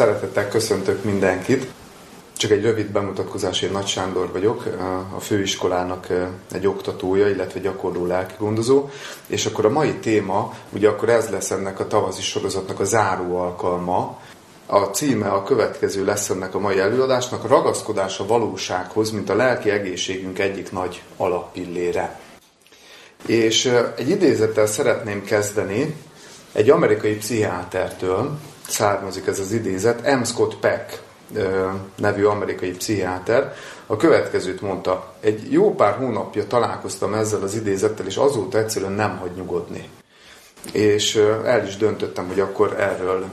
Szeretettel köszöntök mindenkit. Csak egy rövid bemutatkozás, én Nagy Sándor vagyok, a főiskolának egy oktatója, illetve gyakorló lelkigondozó, és akkor a mai téma, ugye akkor ez lesz ennek a tavazi sorozatnak a záró alkalma, a címe a következő lesz ennek a mai előadásnak, a ragaszkodás a valósághoz, mint a lelki egészségünk egyik nagy alappillére. És egy idézettel szeretném kezdeni, egy amerikai pszichiátertől származik ez az idézet, M. Scott Peck nevű amerikai pszichiáter, a következőt mondta, egy jó pár hónapja találkoztam ezzel az idézettel, és azóta egyszerűen nem hagy nyugodni. És el is döntöttem, hogy akkor erről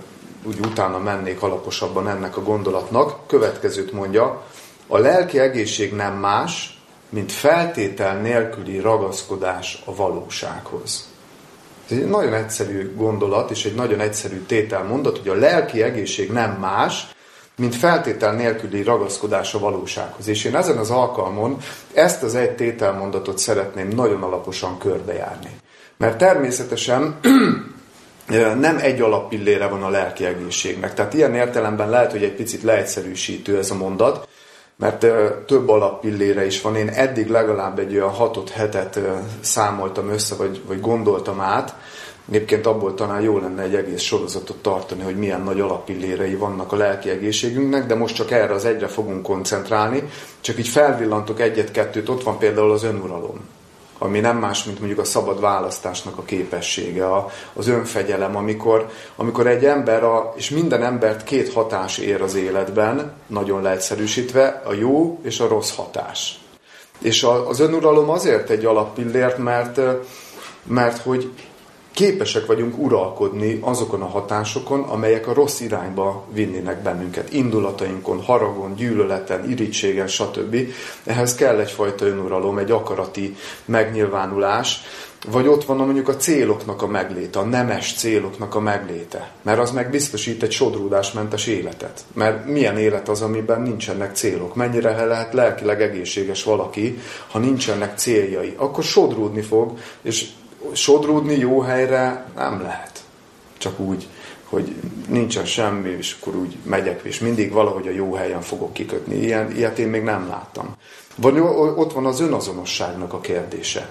úgy utána mennék alaposabban ennek a gondolatnak. Következőt mondja, a lelki egészség nem más, mint feltétel nélküli ragaszkodás a valósághoz. Ez egy nagyon egyszerű gondolat, és egy nagyon egyszerű tételmondat, hogy a lelki egészség nem más, mint feltétel nélküli ragaszkodás a valósághoz. És én ezen az alkalmon ezt az egy tételmondatot szeretném nagyon alaposan körbejárni. Mert természetesen nem egy alappillére van a lelki egészségnek. Tehát ilyen értelemben lehet, hogy egy picit leegyszerűsítő ez a mondat, mert több alappillére is van. Én eddig legalább egy olyan hatot hetet számoltam össze, vagy, vagy gondoltam át. Egyébként abból talán jó lenne egy egész sorozatot tartani, hogy milyen nagy alappillérei vannak a lelki egészségünknek, de most csak erre az egyre fogunk koncentrálni. Csak így felvillantok egyet-kettőt, ott van például az önuralom ami nem más, mint mondjuk a szabad választásnak a képessége, a, az önfegyelem, amikor, amikor egy ember, a, és minden embert két hatás ér az életben, nagyon leegyszerűsítve, a jó és a rossz hatás. És a, az önuralom azért egy alappillért, mert, mert hogy képesek vagyunk uralkodni azokon a hatásokon, amelyek a rossz irányba vinnének bennünket. Indulatainkon, haragon, gyűlöleten, irítségen, stb. Ehhez kell egyfajta önuralom, egy akarati megnyilvánulás, vagy ott van mondjuk a céloknak a megléte, a nemes céloknak a megléte. Mert az meg biztosít egy sodródásmentes életet. Mert milyen élet az, amiben nincsenek célok? Mennyire lehet lelkileg egészséges valaki, ha nincsenek céljai? Akkor sodródni fog, és sodródni jó helyre nem lehet. Csak úgy, hogy nincsen semmi, és akkor úgy megyek, és mindig valahogy a jó helyen fogok kikötni. Ilyen, ilyet én még nem láttam. Vagy ott van az önazonosságnak a kérdése.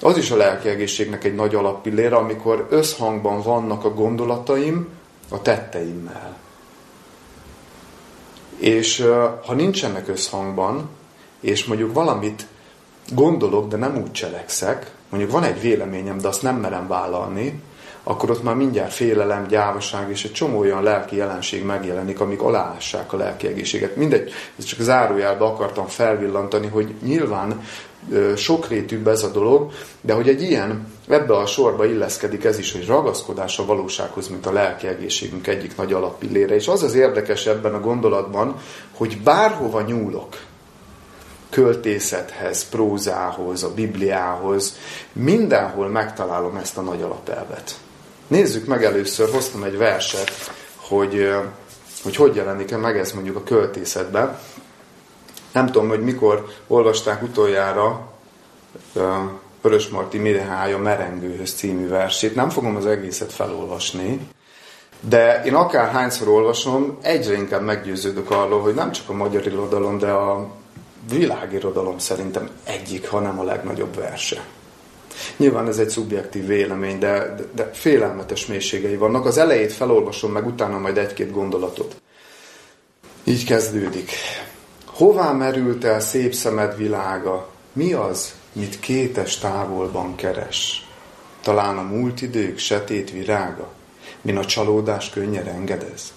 Az is a lelki egészségnek egy nagy alappillére, amikor összhangban vannak a gondolataim a tetteimmel. És ha nincsenek összhangban, és mondjuk valamit gondolok, de nem úgy cselekszek, mondjuk van egy véleményem, de azt nem merem vállalni, akkor ott már mindjárt félelem, gyávaság és egy csomó olyan lelki jelenség megjelenik, amik aláássák a lelki egészséget. Mindegy, ez csak zárójelbe akartam felvillantani, hogy nyilván sokrétűbb ez a dolog, de hogy egy ilyen, ebbe a sorba illeszkedik ez is, hogy ragaszkodás a valósághoz, mint a lelki egészségünk egyik nagy alappillére. És az az érdekes ebben a gondolatban, hogy bárhova nyúlok, költészethez, prózához, a Bibliához, mindenhol megtalálom ezt a nagy alapelvet. Nézzük meg először, hoztam egy verset, hogy hogy, hogy jelenik-e meg ez mondjuk a költészetben. Nem tudom, hogy mikor olvasták utoljára Vörös Marti Mirehája Merengőhöz című versét. Nem fogom az egészet felolvasni, de én akár hányszor olvasom, egyre inkább meggyőződök arról, hogy nem csak a magyar irodalom, de a világirodalom szerintem egyik, hanem a legnagyobb verse. Nyilván ez egy szubjektív vélemény, de, de, de félelmetes mélységei vannak. Az elejét felolvasom meg, utána majd egy-két gondolatot. Így kezdődik. Hová merült el szép szemed világa? Mi az, mit kétes távolban keres? Talán a múlt idők setét virága, min a csalódás könnyen engedez.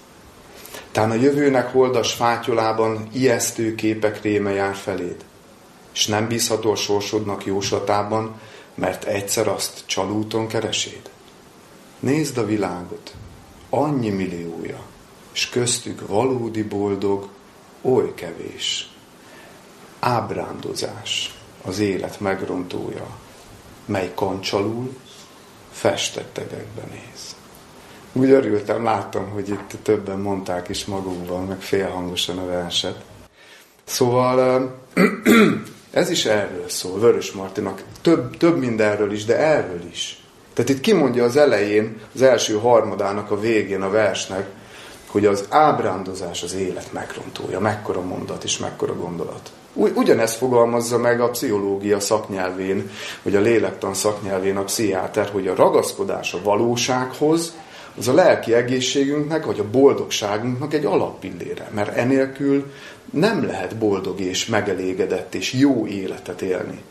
Tán a jövőnek holdas fátyolában ijesztő képek réme jár feléd, és nem bízható a sorsodnak jóslatában, mert egyszer azt csalúton kereséd. Nézd a világot, annyi milliója, és köztük valódi boldog, oly kevés. Ábrándozás, az élet megrontója, mely kancsalul, festettegekbe néz. Úgy örültem, láttam, hogy itt többen mondták is magukban, meg félhangosan a verset. Szóval ez is erről szól, Vörös Martinak. Több, több mindenről is, de erről is. Tehát itt kimondja az elején, az első harmadának a végén a versnek, hogy az ábrándozás az élet megrontója. Mekkora mondat és mekkora gondolat. Ugyanezt fogalmazza meg a pszichológia szaknyelvén, vagy a lélektan szaknyelvén a pszichiáter, hogy a ragaszkodás a valósághoz, az a lelki egészségünknek, vagy a boldogságunknak egy alappillére. Mert enélkül nem lehet boldog és megelégedett és jó életet élni.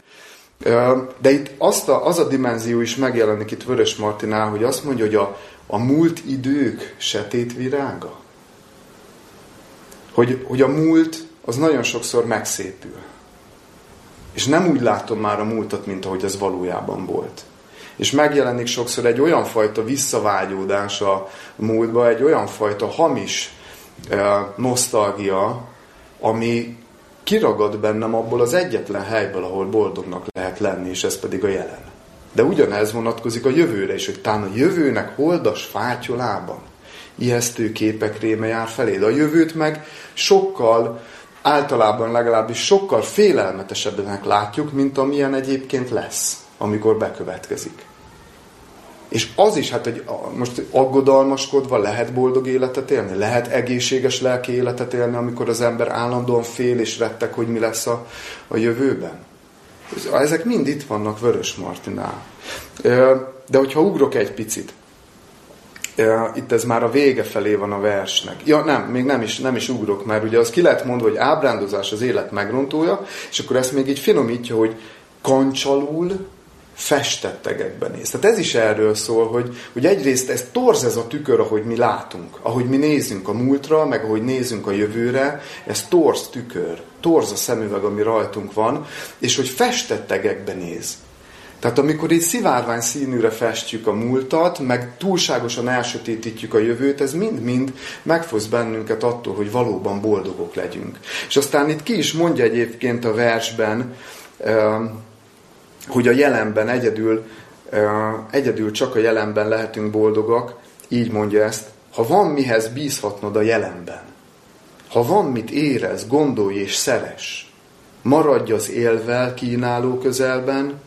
De itt azt a, az a dimenzió is megjelenik itt Vörös Martinál, hogy azt mondja, hogy a, a múlt idők setét virága. Hogy, hogy a múlt az nagyon sokszor megszépül. És nem úgy látom már a múltat, mint ahogy ez valójában volt. És megjelenik sokszor egy olyan fajta visszavágyódás a múltba, egy olyan fajta hamis eh, nosztalgia, ami kiragad bennem abból az egyetlen helyből, ahol boldognak lehet lenni, és ez pedig a jelen. De ugyanez vonatkozik a jövőre is, hogy talán a jövőnek holdas fátyolában ijesztő képek réme jár felé. De a jövőt meg sokkal, általában legalábbis sokkal félelmetesebbnek látjuk, mint amilyen egyébként lesz, amikor bekövetkezik. És az is, hát egy, most aggodalmaskodva lehet boldog életet élni? Lehet egészséges lelki életet élni, amikor az ember állandóan fél és rettek, hogy mi lesz a, a jövőben? Ezek mind itt vannak Vörös Martinál. De hogyha ugrok egy picit, itt ez már a vége felé van a versnek. Ja, nem, még nem is, nem is ugrok, mert ugye az ki lehet mondva, hogy ábrándozás az élet megrontója, és akkor ezt még így finomítja, hogy kancsalul, festettegekben néz. Tehát ez is erről szól, hogy, hogy egyrészt ez torz ez a tükör, ahogy mi látunk, ahogy mi nézünk a múltra, meg ahogy nézünk a jövőre, ez torz tükör, torz a szemüveg, ami rajtunk van, és hogy festettegekben néz. Tehát amikor így szivárvány színűre festjük a múltat, meg túlságosan elsötétítjük a jövőt, ez mind-mind megfosz bennünket attól, hogy valóban boldogok legyünk. És aztán itt ki is mondja egyébként a versben, hogy a jelenben egyedül, egyedül csak a jelenben lehetünk boldogak, így mondja ezt, ha van mihez bízhatnod a jelenben, ha van mit érez, gondolj és szeres, maradj az élvel kínáló közelben,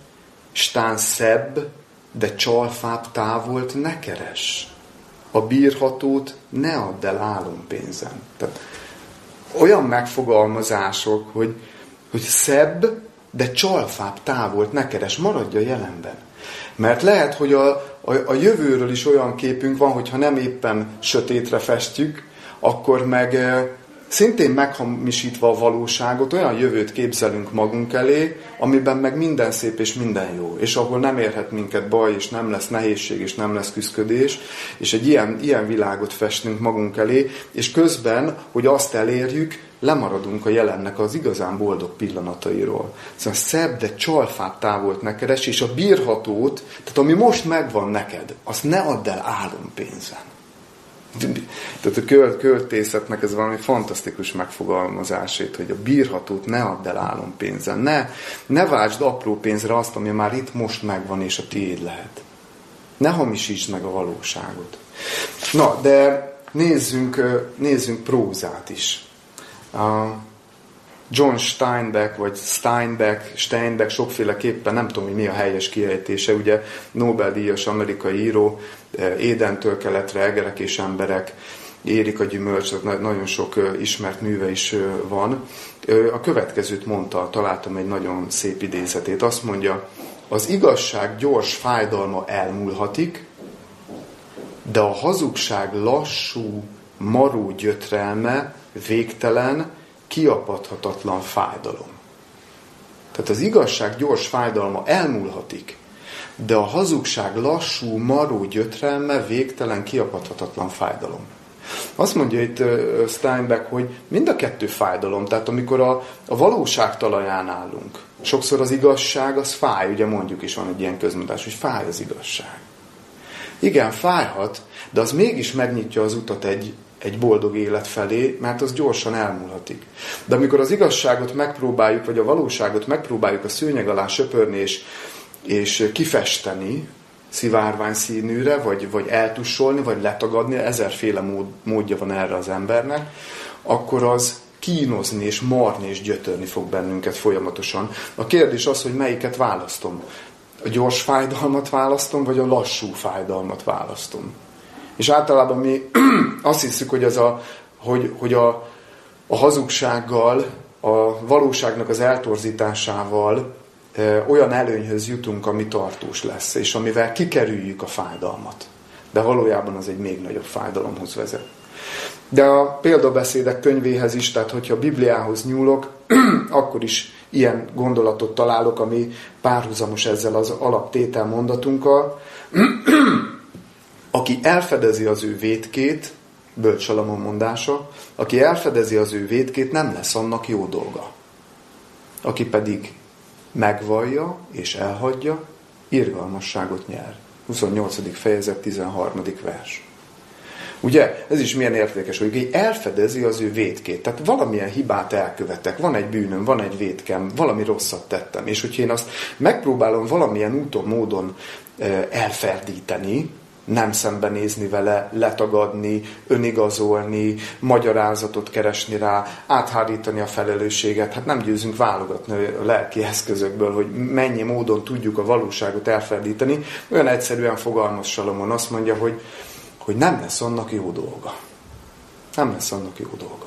stán szebb, de csalfább távolt ne keres. A bírhatót ne add el álompénzen. Tehát olyan megfogalmazások, hogy, hogy szebb, de csalfább távolt ne keres, maradj a jelenben. Mert lehet, hogy a, a, a jövőről is olyan képünk van, hogyha nem éppen sötétre festjük, akkor meg szintén meghamisítva a valóságot, olyan jövőt képzelünk magunk elé, amiben meg minden szép és minden jó, és ahol nem érhet minket baj, és nem lesz nehézség, és nem lesz küzdködés, és egy ilyen, ilyen világot festünk magunk elé, és közben, hogy azt elérjük, lemaradunk a jelennek az igazán boldog pillanatairól. Szóval szebb, de csalfát távolt ne keres, és a bírhatót, tehát ami most megvan neked, azt ne add el álompénzen. Tehát a költ, költészetnek ez valami fantasztikus megfogalmazásét, hogy a bírhatót ne add el álompénzen. Ne, ne vágyd apró pénzre azt, ami már itt most megvan, és a tiéd lehet. Ne hamisítsd meg a valóságot. Na, de nézzünk, nézzünk prózát is. John Steinbeck, vagy Steinbeck, Steinbeck, sokféleképpen, nem tudom, hogy mi a helyes kiejtése, ugye Nobel-díjas amerikai író, eh, Édentől keletre, egerek és emberek, érik a gyümölcs, nagyon sok eh, ismert műve is eh, van. A következőt mondta, találtam egy nagyon szép idézetét. Azt mondja, az igazság gyors fájdalma elmúlhatik, de a hazugság lassú, marú gyötrelme végtelen, kiapadhatatlan fájdalom. Tehát az igazság gyors fájdalma elmúlhatik, de a hazugság lassú, maró gyötrelme végtelen, kiapadhatatlan fájdalom. Azt mondja itt Steinbeck, hogy mind a kettő fájdalom, tehát amikor a, a valóság talaján állunk, sokszor az igazság az fáj, ugye mondjuk is van egy ilyen közmondás, hogy fáj az igazság. Igen, fájhat, de az mégis megnyitja az utat egy, egy boldog élet felé, mert az gyorsan elmúlhatik. De amikor az igazságot megpróbáljuk, vagy a valóságot megpróbáljuk a szőnyeg alá söpörni és, és kifesteni, szivárvány színűre, vagy, vagy eltussolni, vagy letagadni, ezerféle mód, módja van erre az embernek, akkor az kínozni és marni és gyötörni fog bennünket folyamatosan. A kérdés az, hogy melyiket választom. A gyors fájdalmat választom, vagy a lassú fájdalmat választom. És általában mi azt hiszük, hogy, az a, hogy, hogy a, a hazugsággal, a valóságnak az eltorzításával e, olyan előnyhöz jutunk, ami tartós lesz, és amivel kikerüljük a fájdalmat. De valójában az egy még nagyobb fájdalomhoz vezet. De a példabeszédek könyvéhez is, tehát hogyha a Bibliához nyúlok, akkor is ilyen gondolatot találok, ami párhuzamos ezzel az alaptétel mondatunkkal. Aki elfedezi az ő vétkét, Bölcs mondása, aki elfedezi az ő vétkét, nem lesz annak jó dolga. Aki pedig megvallja és elhagyja, irgalmasságot nyer. 28. fejezet 13. vers. Ugye, ez is milyen értékes, hogy elfedezi az ő vétkét. Tehát valamilyen hibát elkövetek, van egy bűnöm, van egy vétkem, valami rosszat tettem. És hogyha én azt megpróbálom valamilyen úton, módon elferdíteni, nem szembenézni vele, letagadni, önigazolni, magyarázatot keresni rá, áthárítani a felelősséget. Hát nem győzünk válogatni a lelki eszközökből, hogy mennyi módon tudjuk a valóságot elferdíteni. Olyan egyszerűen fogalmaz Salomon, azt mondja, hogy hogy nem lesz annak jó dolga. Nem lesz annak jó dolga.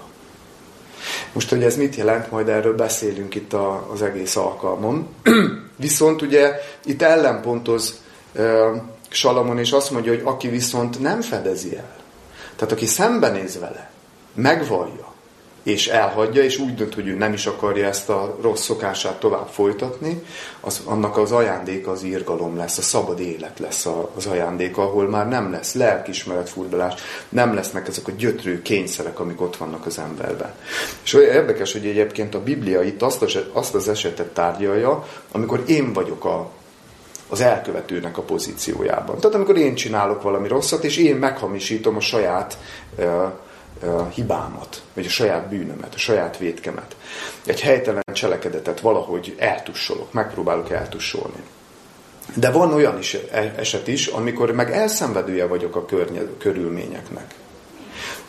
Most, hogy ez mit jelent, majd erről beszélünk itt a, az egész alkalmon. viszont ugye itt ellenpontoz Salamon, és azt mondja, hogy aki viszont nem fedezi el, tehát aki szembenéz vele, megvallja, és elhagyja, és úgy dönt, hogy ő nem is akarja ezt a rossz szokását tovább folytatni, az, annak az ajándéka az írgalom lesz, a szabad élet lesz az ajándéka, ahol már nem lesz lelkismeret furdalás, nem lesznek ezek a gyötrő kényszerek, amik ott vannak az emberben. És olyan érdekes, hogy egyébként a Biblia itt azt, az, azt az esetet tárgyalja, amikor én vagyok a, az elkövetőnek a pozíciójában. Tehát amikor én csinálok valami rosszat, és én meghamisítom a saját uh, a hibámat, vagy a saját bűnömet, a saját vétkemet. Egy helytelen cselekedetet valahogy eltussolok, megpróbálok eltussolni. De van olyan is, e, eset is, amikor meg elszenvedője vagyok a körülményeknek.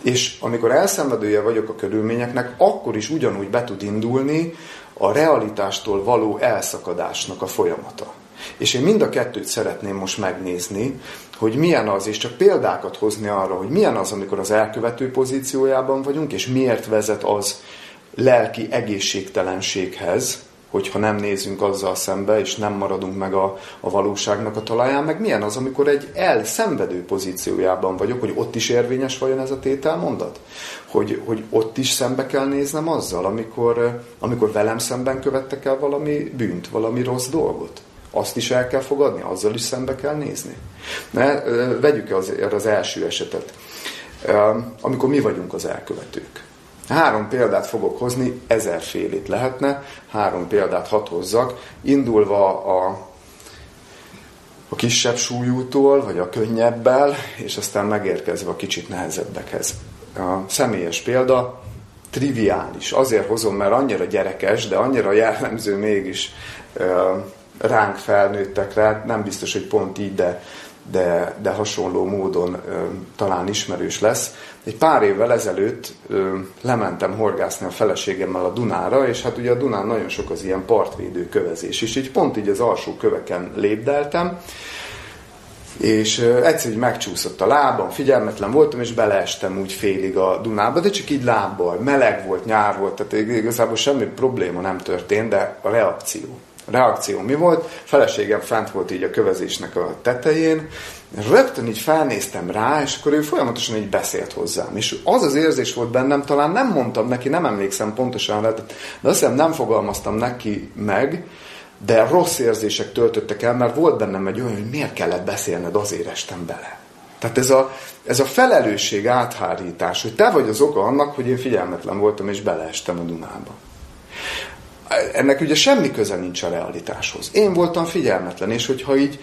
És amikor elszenvedője vagyok a körülményeknek, akkor is ugyanúgy be tud indulni a realitástól való elszakadásnak a folyamata. És én mind a kettőt szeretném most megnézni, hogy milyen az, és csak példákat hozni arra, hogy milyen az, amikor az elkövető pozíciójában vagyunk, és miért vezet az lelki egészségtelenséghez, hogyha nem nézünk azzal szembe, és nem maradunk meg a, a valóságnak a talaján, meg milyen az, amikor egy elszenvedő pozíciójában vagyok, hogy ott is érvényes vajon ez a tételmondat? Hogy, hogy ott is szembe kell néznem azzal, amikor, amikor velem szemben követtek el valami bűnt, valami rossz dolgot? Azt is el kell fogadni, azzal is szembe kell nézni. Ne, vegyük az, az első esetet, amikor mi vagyunk az elkövetők. Három példát fogok hozni, ezerfélét lehetne, három példát hadd hozzak, indulva a, a kisebb súlyútól, vagy a könnyebbel, és aztán megérkezve a kicsit nehezebbekhez. A személyes példa, triviális. Azért hozom, mert annyira gyerekes, de annyira jellemző mégis ránk felnőttekre, nem biztos, hogy pont így, de, de, de hasonló módon ö, talán ismerős lesz. Egy pár évvel ezelőtt ö, lementem horgászni a feleségemmel a Dunára, és hát ugye a Dunán nagyon sok az ilyen partvédő kövezés, és így pont így az alsó köveken lépdeltem, és egyszerűen megcsúszott a lábam, figyelmetlen voltam, és beleestem úgy félig a Dunába, de csak így lábbal, meleg volt, nyár volt, tehát igazából semmi probléma nem történt, de a reakció reakció mi volt? Feleségem fent volt így a kövezésnek a tetején, rögtön így felnéztem rá, és akkor ő folyamatosan így beszélt hozzám. És az az érzés volt bennem, talán nem mondtam neki, nem emlékszem pontosan de azt hiszem nem fogalmaztam neki meg, de rossz érzések töltöttek el, mert volt bennem egy olyan, hogy miért kellett beszélned, azért estem bele. Tehát ez a, ez a felelősség áthárítás, hogy te vagy az oka annak, hogy én figyelmetlen voltam és beleestem a Dunába ennek ugye semmi köze nincs a realitáshoz. Én voltam figyelmetlen, és hogyha így,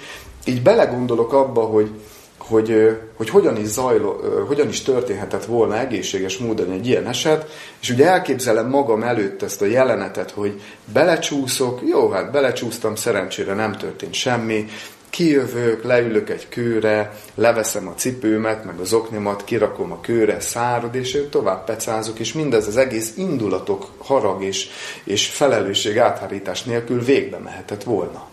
így belegondolok abba, hogy, hogy, hogy hogyan is zajló, hogyan is történhetett volna egészséges módon egy ilyen eset, és ugye elképzelem magam előtt ezt a jelenetet, hogy belecsúszok, jó, hát belecsúsztam, szerencsére nem történt semmi, kijövök, leülök egy kőre, leveszem a cipőmet, meg az oknyomat, kirakom a kőre, szárad, és tovább pecázok, és mindez az egész indulatok, harag és, és felelősség áthárítás nélkül végbe mehetett volna.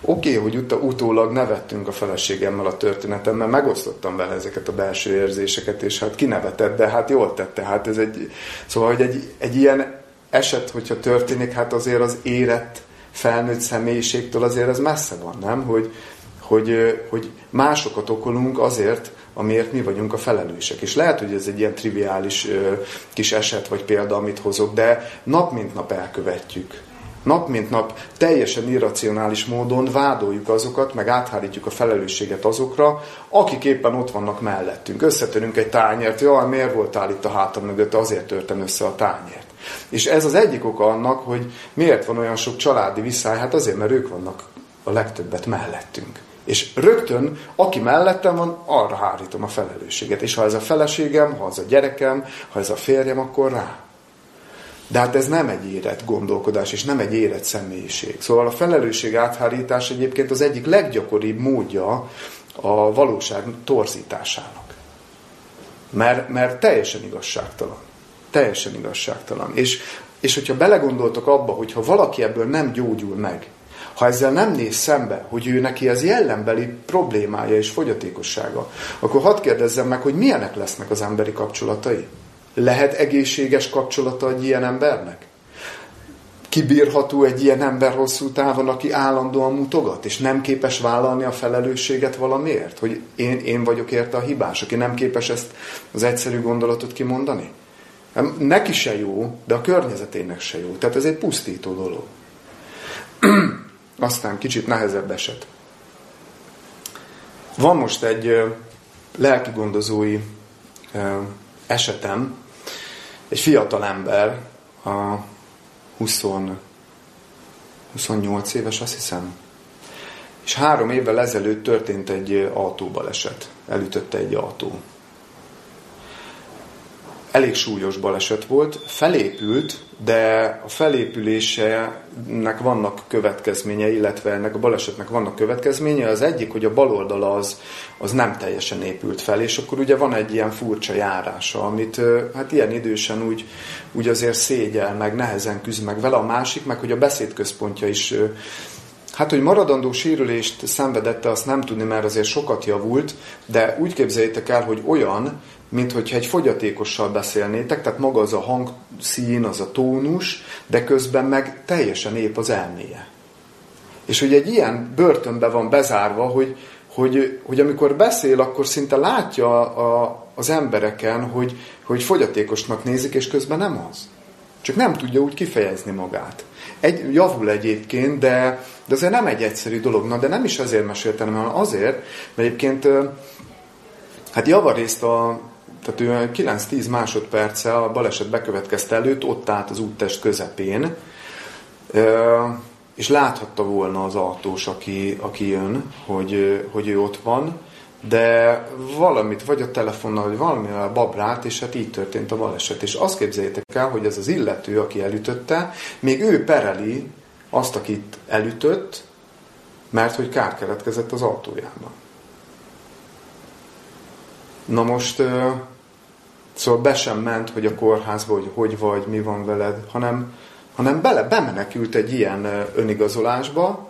Oké, okay, hogy ut- utólag nevettünk a feleségemmel a történetem, mert megosztottam vele ezeket a belső érzéseket, és hát kinevetett, de hát jól tette. Hát ez egy, szóval, hogy egy, egy ilyen eset, hogyha történik, hát azért az érett felnőtt személyiségtől azért ez messze van, nem? Hogy, hogy, hogy másokat okolunk azért, amiért mi vagyunk a felelősek. És lehet, hogy ez egy ilyen triviális kis eset vagy példa, amit hozok, de nap mint nap elkövetjük. Nap mint nap teljesen irracionális módon vádoljuk azokat, meg áthárítjuk a felelősséget azokra, akik éppen ott vannak mellettünk. Összetörünk egy tányért, jaj, miért voltál itt a hátam mögött, azért törtem össze a tányért. És ez az egyik oka annak, hogy miért van olyan sok családi viszály, hát azért, mert ők vannak a legtöbbet mellettünk. És rögtön, aki mellettem van, arra hárítom a felelősséget. És ha ez a feleségem, ha ez a gyerekem, ha ez a férjem, akkor rá. De hát ez nem egy érett gondolkodás, és nem egy érett személyiség. Szóval a felelősség áthárítás egyébként az egyik leggyakoribb módja a valóság torzításának. Mert, mert teljesen igazságtalan. Teljesen igazságtalan. És, és hogyha belegondoltok abba, hogy ha valaki ebből nem gyógyul meg, ha ezzel nem néz szembe, hogy ő neki ez jellembeli problémája és fogyatékossága, akkor hadd kérdezzem meg, hogy milyenek lesznek az emberi kapcsolatai? Lehet egészséges kapcsolata egy ilyen embernek? Kibírható egy ilyen ember hosszú távon, aki állandóan mutogat, és nem képes vállalni a felelősséget valamiért? Hogy én, én vagyok érte a hibás, aki nem képes ezt az egyszerű gondolatot kimondani? Neki se jó, de a környezetének se jó. Tehát ez egy pusztító dolog. Aztán kicsit nehezebb eset. Van most egy lelki gondozói esetem, egy fiatal ember, a 20, 28 éves, azt hiszem, és három évvel ezelőtt történt egy autóbaleset. Elütötte egy autó elég súlyos baleset volt, felépült, de a felépülésének vannak következményei, illetve ennek a balesetnek vannak következményei. Az egyik, hogy a bal oldala az, az nem teljesen épült fel, és akkor ugye van egy ilyen furcsa járása, amit hát ilyen idősen úgy, úgy azért szégyel, meg nehezen küzd meg vele. A másik, meg hogy a beszédközpontja is Hát, hogy maradandó sérülést szenvedette, azt nem tudni, mert azért sokat javult, de úgy képzeljétek el, hogy olyan, mint hogyha egy fogyatékossal beszélnétek, tehát maga az a hangszín, az a tónus, de közben meg teljesen épp az elméje. És hogy egy ilyen börtönbe van bezárva, hogy, hogy, hogy amikor beszél, akkor szinte látja a, az embereken, hogy, hogy fogyatékosnak nézik, és közben nem az. Csak nem tudja úgy kifejezni magát. Egy, javul egyébként, de, de azért nem egy egyszerű dolog. Na, de nem is azért meséltem, hanem azért, mert egyébként hát javarészt a, tehát ő 9-10 másodperce a baleset bekövetkezte előtt, ott állt az úttest közepén, és láthatta volna az autós, aki, aki jön, hogy, hogy ő ott van, de valamit, vagy a telefonnal, vagy valamivel babrált, és hát így történt a baleset. És azt képzeljétek el, hogy ez az illető, aki elütötte, még ő pereli azt, akit elütött, mert hogy kár keletkezett az autójában. Na most, szóval be sem ment, hogy a kórházba, hogy hogy vagy, mi van veled, hanem, hanem bele, bemenekült egy ilyen önigazolásba,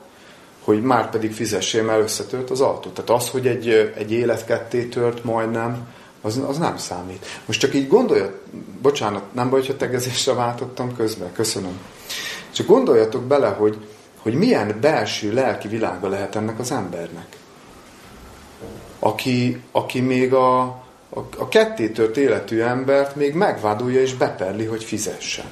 hogy már pedig fizessél, mert összetört az autó. Tehát az, hogy egy, egy élet ketté tört majdnem, az, az nem számít. Most csak így gondolja, bocsánat, nem baj, hogyha tegezésre váltottam közben, köszönöm. Csak gondoljatok bele, hogy, hogy milyen belső lelki világa lehet ennek az embernek aki, aki még a, a, a kettétört életű embert még megvádolja és beperli, hogy fizessen.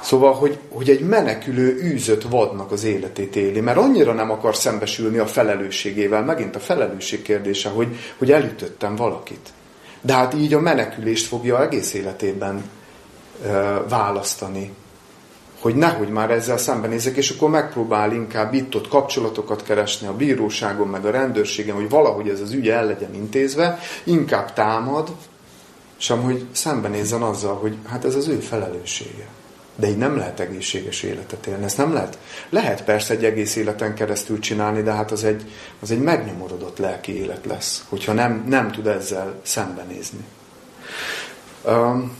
Szóval, hogy, hogy egy menekülő űzött vadnak az életét éli, mert annyira nem akar szembesülni a felelősségével, megint a felelősség kérdése, hogy, hogy elütöttem valakit. De hát így a menekülést fogja egész életében ö, választani hogy nehogy már ezzel szembenézek, és akkor megpróbál inkább itt-ott kapcsolatokat keresni a bíróságon, meg a rendőrségen, hogy valahogy ez az ügy el legyen intézve, inkább támad, sem hogy szembenézzen azzal, hogy hát ez az ő felelőssége. De így nem lehet egészséges életet élni. Ezt nem lehet. Lehet persze egy egész életen keresztül csinálni, de hát az egy, az egy megnyomorodott lelki élet lesz, hogyha nem, nem tud ezzel szembenézni. Um,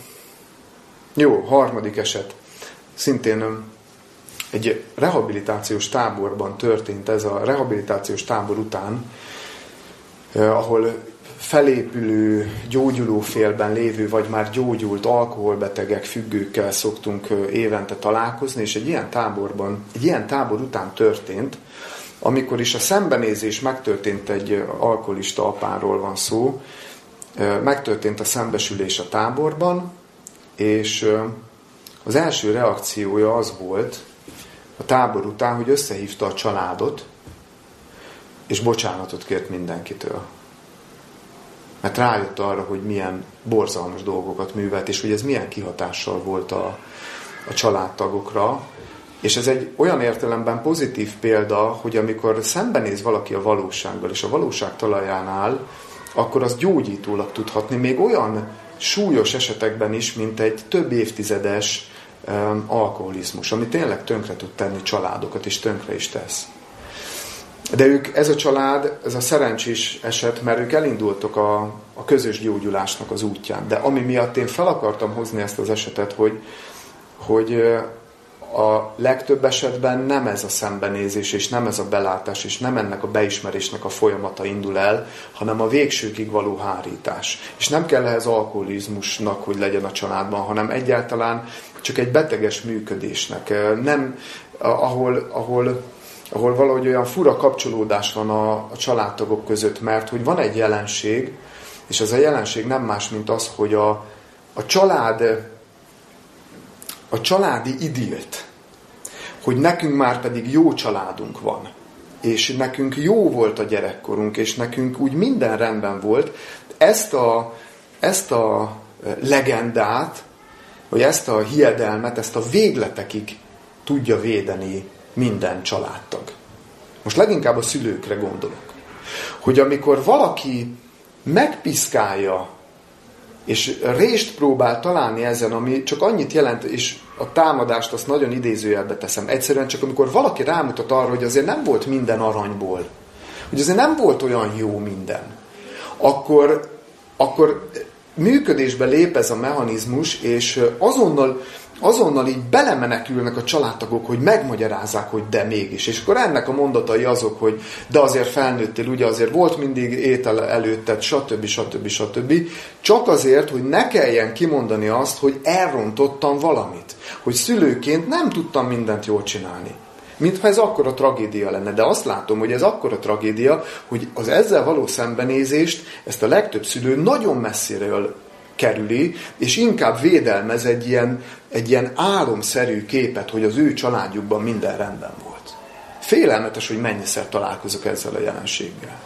jó, harmadik eset szintén egy rehabilitációs táborban történt ez a rehabilitációs tábor után, ahol felépülő, gyógyulófélben lévő, vagy már gyógyult alkoholbetegek, függőkkel szoktunk évente találkozni, és egy ilyen táborban, egy ilyen tábor után történt, amikor is a szembenézés megtörtént egy alkoholista apáról van szó, megtörtént a szembesülés a táborban, és az első reakciója az volt a tábor után, hogy összehívta a családot, és bocsánatot kért mindenkitől. Mert rájött arra, hogy milyen borzalmas dolgokat művelt, és hogy ez milyen kihatással volt a, a családtagokra. És ez egy olyan értelemben pozitív példa, hogy amikor szembenéz valaki a valósággal, és a valóság talaján áll, akkor az gyógyítólag tudhatni, még olyan súlyos esetekben is, mint egy több évtizedes alkoholizmus, ami tényleg tönkre tud tenni családokat, és tönkre is tesz. De ők, ez a család, ez a szerencsés eset, mert ők elindultak a, a közös gyógyulásnak az útján. De ami miatt én fel akartam hozni ezt az esetet, hogy, hogy a legtöbb esetben nem ez a szembenézés, és nem ez a belátás, és nem ennek a beismerésnek a folyamata indul el, hanem a végsőkig való hárítás. És nem kell ehhez alkoholizmusnak, hogy legyen a családban, hanem egyáltalán csak egy beteges működésnek. Nem, ahol, ahol ahol valahogy olyan fura kapcsolódás van a, a családtagok között, mert hogy van egy jelenség, és ez a jelenség nem más, mint az, hogy a, a család a családi idilt, hogy nekünk már pedig jó családunk van, és nekünk jó volt a gyerekkorunk, és nekünk úgy minden rendben volt, ezt a, ezt a legendát, vagy ezt a hiedelmet, ezt a végletekig tudja védeni minden családtag. Most leginkább a szülőkre gondolok. Hogy amikor valaki megpiszkálja, és rést próbál találni ezen, ami csak annyit jelent, és a támadást azt nagyon idézőjelbe teszem. Egyszerűen csak amikor valaki rámutat arra, hogy azért nem volt minden aranyból, hogy azért nem volt olyan jó minden, akkor, akkor működésbe lép ez a mechanizmus, és azonnal azonnal így belemenekülnek a családtagok, hogy megmagyarázzák, hogy de mégis. És akkor ennek a mondatai azok, hogy de azért felnőttél, ugye azért volt mindig étel előtted, stb. stb. stb. Csak azért, hogy ne kelljen kimondani azt, hogy elrontottam valamit. Hogy szülőként nem tudtam mindent jól csinálni. Mintha ez akkora tragédia lenne. De azt látom, hogy ez akkora tragédia, hogy az ezzel való szembenézést ezt a legtöbb szülő nagyon messziről kerüli, és inkább védelmez egy ilyen, egy ilyen álomszerű képet, hogy az ő családjukban minden rendben volt. Félelmetes, hogy mennyiszer találkozok ezzel a jelenséggel.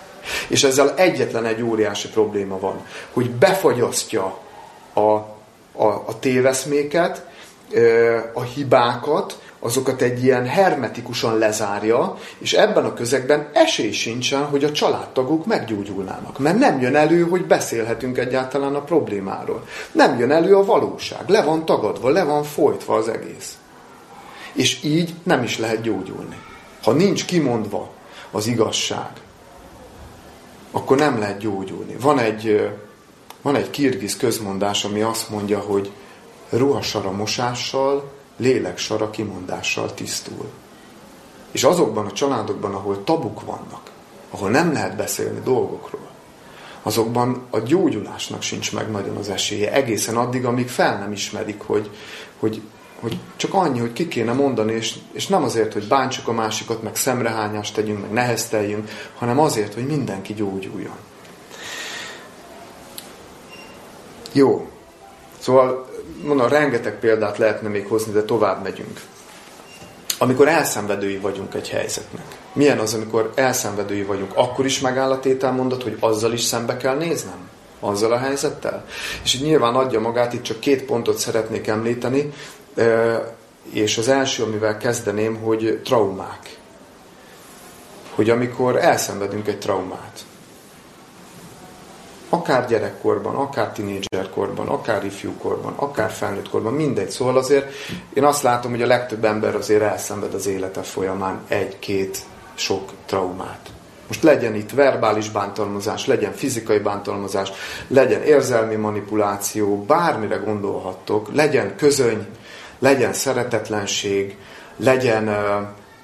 És ezzel egyetlen egy óriási probléma van, hogy befagyasztja a, a, a téveszméket, a hibákat, azokat egy ilyen hermetikusan lezárja, és ebben a közegben esély sincsen, hogy a családtagok meggyógyulnának. Mert nem jön elő, hogy beszélhetünk egyáltalán a problémáról. Nem jön elő a valóság. Le van tagadva, le van folytva az egész. És így nem is lehet gyógyulni. Ha nincs kimondva az igazság, akkor nem lehet gyógyulni. Van egy, van egy kirgiz közmondás, ami azt mondja, hogy ruhasara mosással, lélek sara kimondással tisztul. És azokban a családokban, ahol tabuk vannak, ahol nem lehet beszélni dolgokról, azokban a gyógyulásnak sincs meg nagyon az esélye. Egészen addig, amíg fel nem ismerik, hogy, hogy, hogy csak annyi, hogy ki kéne mondani, és, és nem azért, hogy bántsuk a másikat, meg szemrehányást tegyünk, meg nehezteljünk, hanem azért, hogy mindenki gyógyuljon. Jó. Szóval mondom, rengeteg példát lehetne még hozni, de tovább megyünk. Amikor elszenvedői vagyunk egy helyzetnek. Milyen az, amikor elszenvedői vagyunk? Akkor is megáll a tételmondat, hogy azzal is szembe kell néznem? Azzal a helyzettel? És így nyilván adja magát, itt csak két pontot szeretnék említeni, és az első, amivel kezdeném, hogy traumák. Hogy amikor elszenvedünk egy traumát, akár gyerekkorban, akár tinédzserkorban, akár ifjúkorban, akár felnőttkorban, mindegy. Szóval azért én azt látom, hogy a legtöbb ember azért elszenved az élete folyamán egy-két sok traumát. Most legyen itt verbális bántalmazás, legyen fizikai bántalmazás, legyen érzelmi manipuláció, bármire gondolhattok, legyen közöny, legyen szeretetlenség, legyen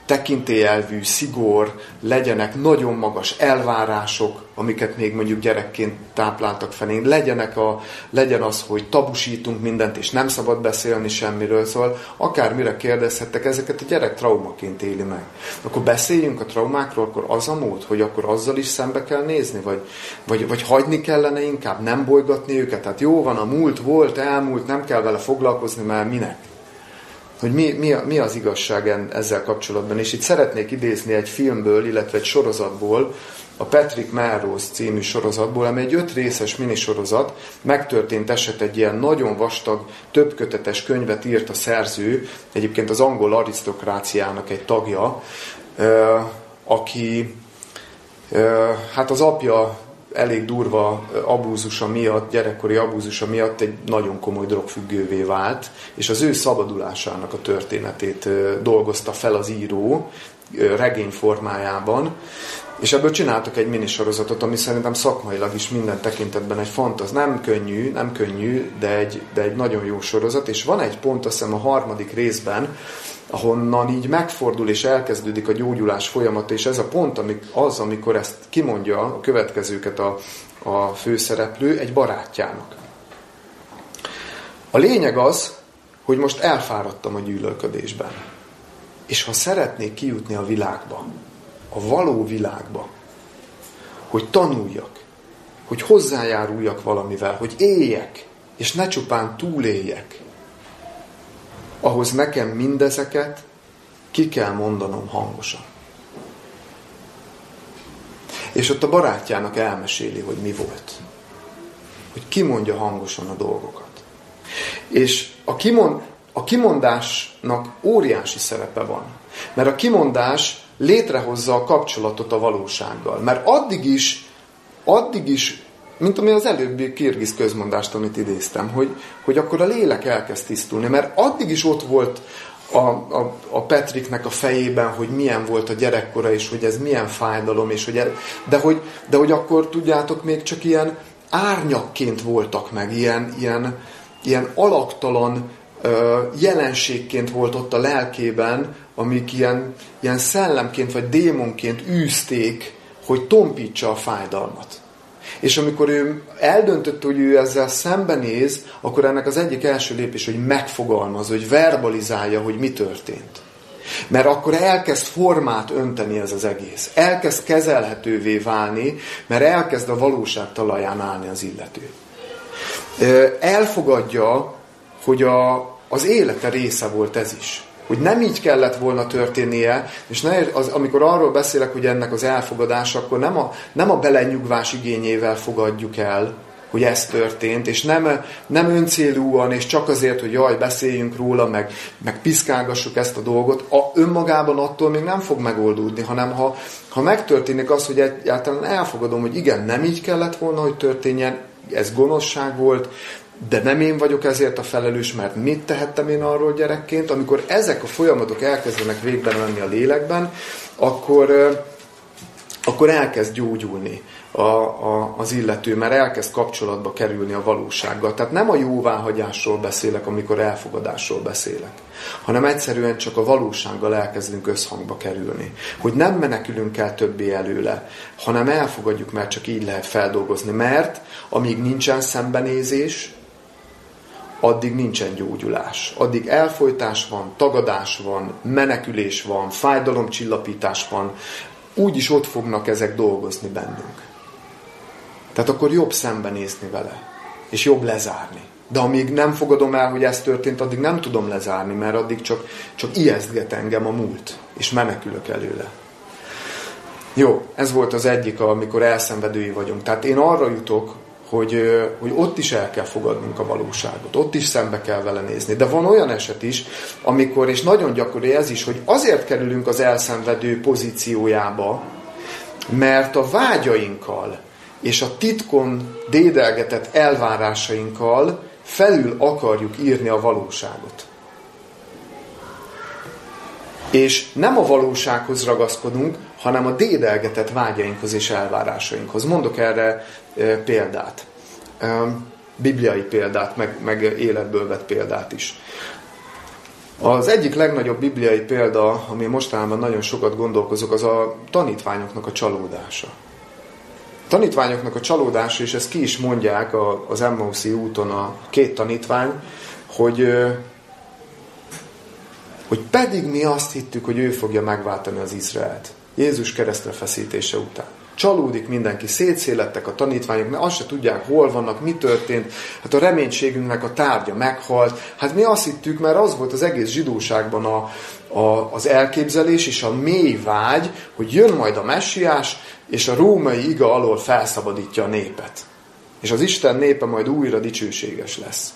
tekintélyelvű, szigor, legyenek nagyon magas elvárások, amiket még mondjuk gyerekként tápláltak felénk, legyenek a, legyen az, hogy tabusítunk mindent, és nem szabad beszélni semmiről, szóval akármire kérdezhettek, ezeket a gyerek traumaként éli meg. Akkor beszéljünk a traumákról, akkor az a mód, hogy akkor azzal is szembe kell nézni, vagy, vagy, vagy hagyni kellene inkább, nem bolygatni őket, tehát jó van, a múlt volt, elmúlt, nem kell vele foglalkozni, mert minek? Hogy mi, mi, mi az igazság ezzel kapcsolatban. És itt szeretnék idézni egy filmből, illetve egy sorozatból, a Patrick Melrose című sorozatból, ami egy öt részes minisorozat, megtörtént eset egy ilyen nagyon vastag, többkötetes könyvet írt a szerző, egyébként az angol arisztokráciának egy tagja, aki hát az apja elég durva abúzusa miatt, gyerekkori abúzusa miatt egy nagyon komoly drogfüggővé vált, és az ő szabadulásának a történetét dolgozta fel az író regény formájában, és ebből csináltak egy minisorozatot, ami szerintem szakmailag is minden tekintetben egy fantaz. Nem könnyű, nem könnyű, de egy, de egy nagyon jó sorozat, és van egy pont, azt hiszem a harmadik részben, ahonnan így megfordul és elkezdődik a gyógyulás folyamata, és ez a pont amik, az, amikor ezt kimondja a következőket a, a főszereplő egy barátjának. A lényeg az, hogy most elfáradtam a gyűlölködésben. És ha szeretnék kijutni a világba, a való világba, hogy tanuljak, hogy hozzájáruljak valamivel, hogy éljek, és ne csupán túléljek, ahhoz nekem mindezeket ki kell mondanom hangosan. És ott a barátjának elmeséli, hogy mi volt. Hogy kimondja hangosan a dolgokat. És a, kimond, a kimondásnak óriási szerepe van. Mert a kimondás létrehozza a kapcsolatot a valósággal. Mert addig is, addig is mint ami az előbbi kirgiz közmondást, amit idéztem, hogy, hogy akkor a lélek elkezd tisztulni, mert addig is ott volt a, a, a Petriknek a fejében, hogy milyen volt a gyerekkora, és hogy ez milyen fájdalom, és hogy de, hogy, de hogy akkor tudjátok, még csak ilyen árnyakként voltak meg, ilyen, ilyen, ilyen alaktalan ö, jelenségként volt ott a lelkében, amik ilyen, ilyen szellemként vagy démonként űzték, hogy tompítsa a fájdalmat. És amikor ő eldöntötte, hogy ő ezzel szembenéz, akkor ennek az egyik első lépés, hogy megfogalmaz, hogy verbalizálja, hogy mi történt. Mert akkor elkezd formát önteni ez az egész. Elkezd kezelhetővé válni, mert elkezd a valóság talaján állni az illető. Elfogadja, hogy a, az élete része volt ez is hogy nem így kellett volna történnie, és ne, az, amikor arról beszélek, hogy ennek az elfogadása, akkor nem a, nem a belenyugvás igényével fogadjuk el, hogy ez történt, és nem, nem öncélúan, és csak azért, hogy jaj, beszéljünk róla, meg, meg piszkálgassuk ezt a dolgot, a, önmagában attól még nem fog megoldódni, hanem ha, ha megtörténik az, hogy egyáltalán elfogadom, hogy igen, nem így kellett volna, hogy történjen, ez gonoszság volt, de nem én vagyok ezért a felelős, mert mit tehettem én arról gyerekként, amikor ezek a folyamatok elkezdenek végben menni a lélekben, akkor, akkor elkezd gyógyulni a, a, az illető, mert elkezd kapcsolatba kerülni a valósággal. Tehát nem a jóváhagyásról beszélek, amikor elfogadásról beszélek, hanem egyszerűen csak a valósággal elkezdünk összhangba kerülni. Hogy nem menekülünk el többé előle, hanem elfogadjuk, mert csak így lehet feldolgozni. Mert amíg nincsen szembenézés, addig nincsen gyógyulás. Addig elfolytás van, tagadás van, menekülés van, fájdalomcsillapítás van, úgyis ott fognak ezek dolgozni bennünk. Tehát akkor jobb szembenézni vele, és jobb lezárni. De amíg nem fogadom el, hogy ez történt, addig nem tudom lezárni, mert addig csak, csak ijesztget engem a múlt, és menekülök előle. Jó, ez volt az egyik, amikor elszenvedői vagyunk. Tehát én arra jutok, hogy, hogy ott is el kell fogadnunk a valóságot, ott is szembe kell vele nézni. De van olyan eset is, amikor, és nagyon gyakori ez is, hogy azért kerülünk az elszenvedő pozíciójába, mert a vágyainkkal és a titkon dédelgetett elvárásainkkal felül akarjuk írni a valóságot. És nem a valósághoz ragaszkodunk, hanem a dédelgetett vágyainkhoz és elvárásainkhoz. Mondok erre példát. Bibliai példát, meg, meg életből vett példát is. Az egyik legnagyobb bibliai példa, ami mostanában nagyon sokat gondolkozok, az a tanítványoknak a csalódása. A tanítványoknak a csalódása, és ezt ki is mondják az Emmauszi úton a két tanítvány, hogy, hogy pedig mi azt hittük, hogy ő fogja megváltani az Izraelt. Jézus keresztre feszítése után. Csalódik mindenki, szétszélettek a tanítványok, mert azt se tudják, hol vannak, mi történt. Hát a reménységünknek a tárgya meghalt. Hát mi azt hittük, mert az volt az egész zsidóságban a, a, az elképzelés és a mély vágy, hogy jön majd a messiás, és a római iga alól felszabadítja a népet. És az Isten népe majd újra dicsőséges lesz.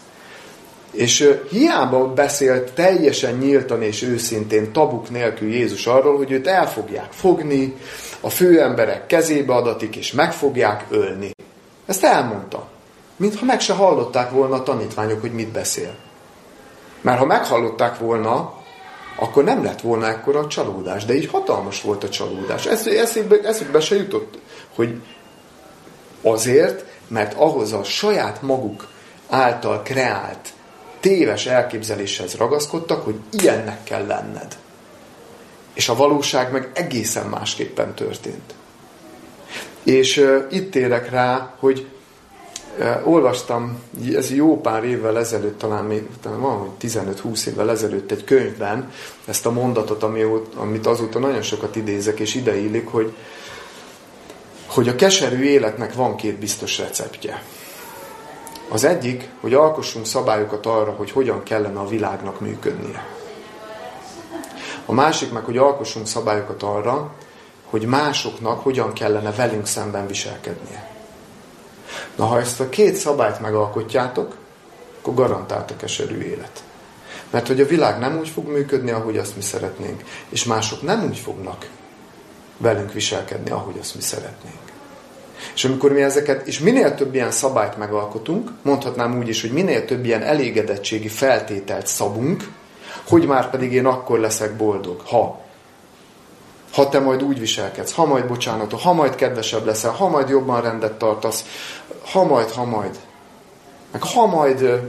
És hiába beszélt teljesen nyíltan és őszintén, tabuk nélkül Jézus arról, hogy őt el fogják fogni, a főemberek kezébe adatik, és meg fogják ölni. Ezt elmondta. Mintha meg se hallották volna a tanítványok, hogy mit beszél. Mert ha meghallották volna, akkor nem lett volna ekkora a csalódás. De így hatalmas volt a csalódás. Eszébe, eszébe se jutott, hogy azért, mert ahhoz a saját maguk által kreált téves elképzeléshez ragaszkodtak, hogy ilyennek kell lenned. És a valóság meg egészen másképpen történt. És uh, itt érek rá, hogy uh, olvastam, ez jó pár évvel ezelőtt, talán még talán van, 15-20 évvel ezelőtt egy könyvben ezt a mondatot, ami, amit azóta nagyon sokat idézek, és ide illik, hogy, hogy a keserű életnek van két biztos receptje. Az egyik, hogy alkossunk szabályokat arra, hogy hogyan kellene a világnak működnie. A másik meg, hogy alkossunk szabályokat arra, hogy másoknak hogyan kellene velünk szemben viselkednie. Na, ha ezt a két szabályt megalkotjátok, akkor garantált a keserű élet. Mert hogy a világ nem úgy fog működni, ahogy azt mi szeretnénk, és mások nem úgy fognak velünk viselkedni, ahogy azt mi szeretnénk. És amikor mi ezeket, és minél több ilyen szabályt megalkotunk, mondhatnám úgy is, hogy minél több ilyen elégedettségi feltételt szabunk, hogy már pedig én akkor leszek boldog, ha ha te majd úgy viselkedsz, ha majd bocsánatot, ha majd kedvesebb leszel, ha majd jobban rendet tartasz, ha majd, ha majd. Meg ha majd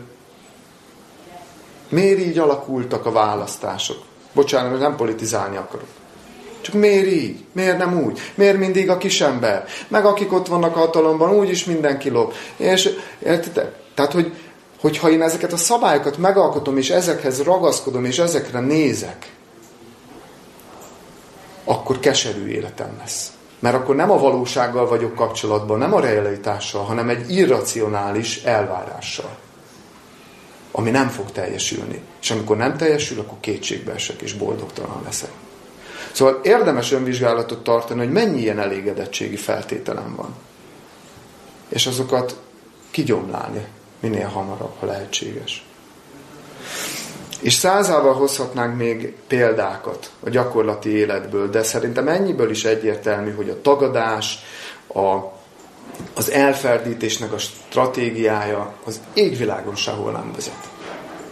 miért így alakultak a választások? Bocsánat, nem politizálni akarok. Csak miért így? Miért nem úgy? Miért mindig a kisember? Meg akik ott vannak a hatalomban, úgyis mindenki lop. És értitek? Tehát, hogy, hogyha én ezeket a szabályokat megalkotom, és ezekhez ragaszkodom, és ezekre nézek, akkor keserű életem lesz. Mert akkor nem a valósággal vagyok kapcsolatban, nem a realitással, hanem egy irracionális elvárással, ami nem fog teljesülni. És amikor nem teljesül, akkor kétségbe esek, és boldogtalan leszek. Szóval érdemes önvizsgálatot tartani, hogy mennyi ilyen elégedettségi feltételem van. És azokat kigyomlálni minél hamarabb, ha lehetséges. És százával hozhatnánk még példákat a gyakorlati életből, de szerintem ennyiből is egyértelmű, hogy a tagadás, a, az elferdítésnek a stratégiája az égvilágon sehol nem vezet.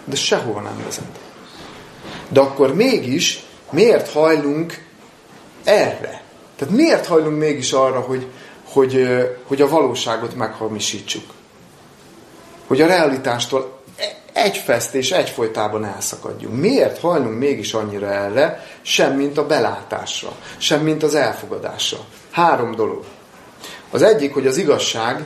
De sehol nem vezet. De akkor mégis miért hajlunk erre? Tehát miért hajlunk mégis arra, hogy, hogy, hogy a valóságot meghamisítsuk? Hogy a realitástól egy festés egyfolytában elszakadjunk. Miért hajlunk mégis annyira erre, sem mint a belátásra, sem mint az elfogadásra? Három dolog. Az egyik, hogy az igazság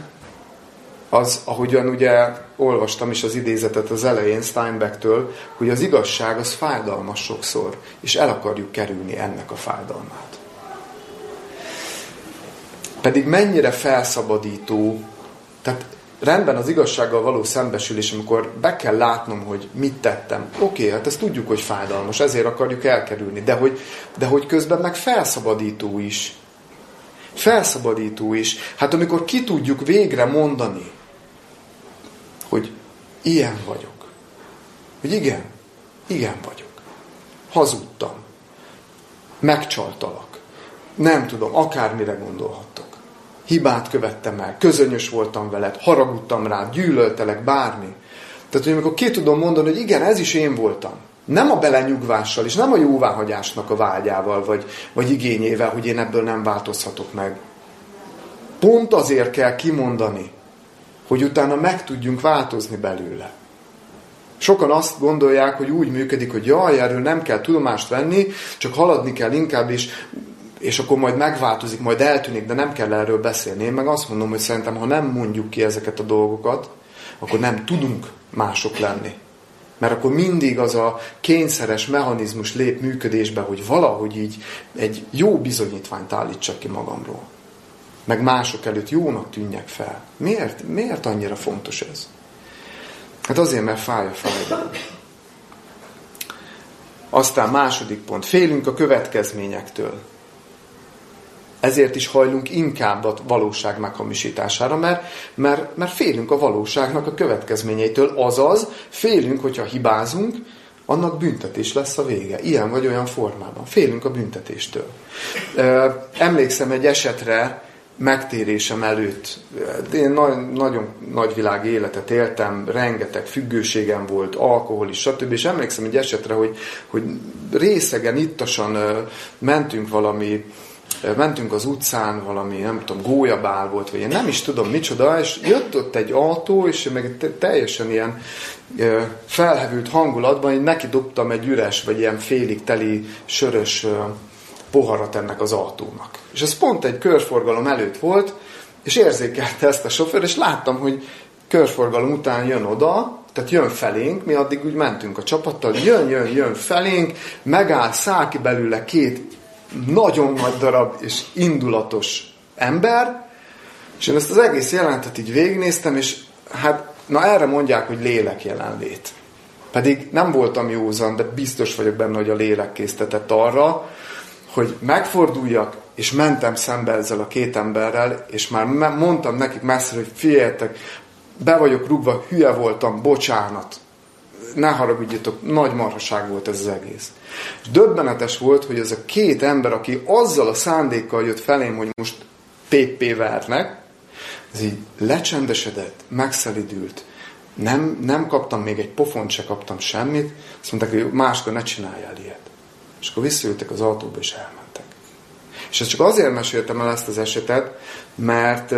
az, ahogyan ugye olvastam is az idézetet az elején Steinbecktől, hogy az igazság az fájdalmas sokszor, és el akarjuk kerülni ennek a fájdalmát. Pedig mennyire felszabadító, tehát rendben az igazsággal való szembesülés, amikor be kell látnom, hogy mit tettem. Oké, okay, hát ezt tudjuk, hogy fájdalmas, ezért akarjuk elkerülni, de hogy, de hogy közben meg felszabadító is. Felszabadító is. Hát amikor ki tudjuk végre mondani, hogy ilyen vagyok. Hogy igen, igen vagyok. Hazudtam. Megcsaltalak. Nem tudom, akármire gondolhattok. Hibát követtem el, közönyös voltam veled, haragudtam rád, gyűlöltelek, bármi. Tehát, hogy amikor ki tudom mondani, hogy igen, ez is én voltam. Nem a belenyugvással, és nem a jóváhagyásnak a vágyával, vagy, vagy igényével, hogy én ebből nem változhatok meg. Pont azért kell kimondani, hogy utána meg tudjunk változni belőle. Sokan azt gondolják, hogy úgy működik, hogy jaj, erről nem kell tudomást venni, csak haladni kell inkább, és, és akkor majd megváltozik, majd eltűnik, de nem kell erről beszélni. Én meg azt mondom, hogy szerintem, ha nem mondjuk ki ezeket a dolgokat, akkor nem tudunk mások lenni. Mert akkor mindig az a kényszeres mechanizmus lép működésbe, hogy valahogy így egy jó bizonyítványt állítsak ki magamról. Meg mások előtt jónak tűnjek fel. Miért, miért annyira fontos ez? Hát azért, mert fáj a fájdalom. Aztán második pont. Félünk a következményektől. Ezért is hajlunk inkább a valóság meghamisítására, mert, mert, mert félünk a valóságnak a következményeitől. Azaz, félünk, hogyha hibázunk, annak büntetés lesz a vége. Ilyen vagy olyan formában. Félünk a büntetéstől. Emlékszem egy esetre, megtérésem előtt. Én na- nagyon nagyvilági életet éltem, rengeteg függőségem volt, alkohol is, stb. És emlékszem egy esetre, hogy, hogy részegen, ittasan mentünk valami mentünk az utcán, valami, nem tudom, gólyabál volt, vagy én nem is tudom micsoda, és jött ott egy autó, és meg teljesen ilyen felhevült hangulatban, én neki dobtam egy üres, vagy ilyen félig teli sörös poharat ennek az autónak. És ez pont egy körforgalom előtt volt, és érzékelte ezt a sofőr, és láttam, hogy körforgalom után jön oda, tehát jön felénk, mi addig úgy mentünk a csapattal, jön, jön, jön felénk, megáll, száll ki belőle két nagyon nagy darab és indulatos ember, és én ezt az egész jelentet így végignéztem, és hát, na erre mondják, hogy lélek jelenlét. Pedig nem voltam józan, de biztos vagyok benne, hogy a lélek késztetett arra, hogy megforduljak, és mentem szembe ezzel a két emberrel, és már mondtam nekik messze, hogy figyeljetek, be vagyok rúgva, hülye voltam, bocsánat. Ne haragudjatok, nagy marhaság volt ez az egész. És döbbenetes volt, hogy ez a két ember, aki azzal a szándékkal jött felém, hogy most PP vernek, ez így lecsendesedett, megszelidült. Nem, nem kaptam még egy pofont, se kaptam semmit. Azt mondták, hogy máskor ne csináljál ilyet. És akkor visszajöttek az autóba, és elmentek. És ezt csak azért meséltem el ezt az esetet, mert,